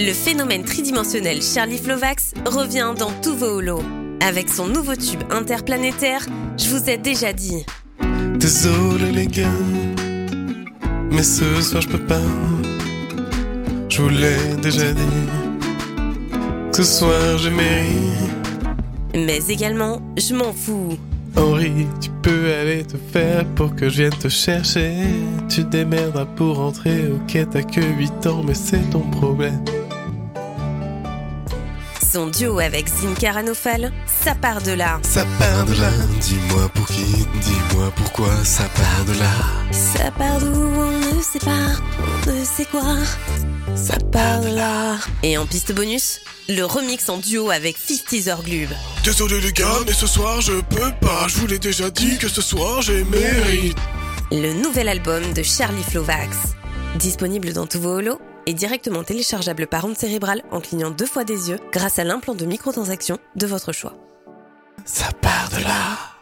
Le phénomène tridimensionnel Charlie Flovax revient dans tous vos holos. Avec son nouveau tube interplanétaire, je vous ai déjà dit. Désolé les gars, mais ce soir je peux pas. Je vous l'ai déjà dit. Ce soir j'ai mérité. Mais également, je m'en fous. Henri, tu peux aller te faire pour que je vienne te chercher. Tu te démerderas pour rentrer, ok, t'as que 8 ans, mais c'est ton problème. Son duo avec Zine Karanofal, ça part de là. Ça part de là, dis-moi pour qui, dis-moi pourquoi, ça part de là. Ça part d'où on ne sait pas, on ne sait quoi. Ça part de là. Et en piste bonus, le remix en duo avec 50 Orglube. Désolé les gars, mais ce soir je peux pas, je vous l'ai déjà dit que ce soir j'ai mérite. Le nouvel album de Charlie Flovax. Disponible dans tous vos holos directement téléchargeable par onde cérébrale en clignant deux fois des yeux grâce à l'implant de microtransactions de votre choix. Ça part de là.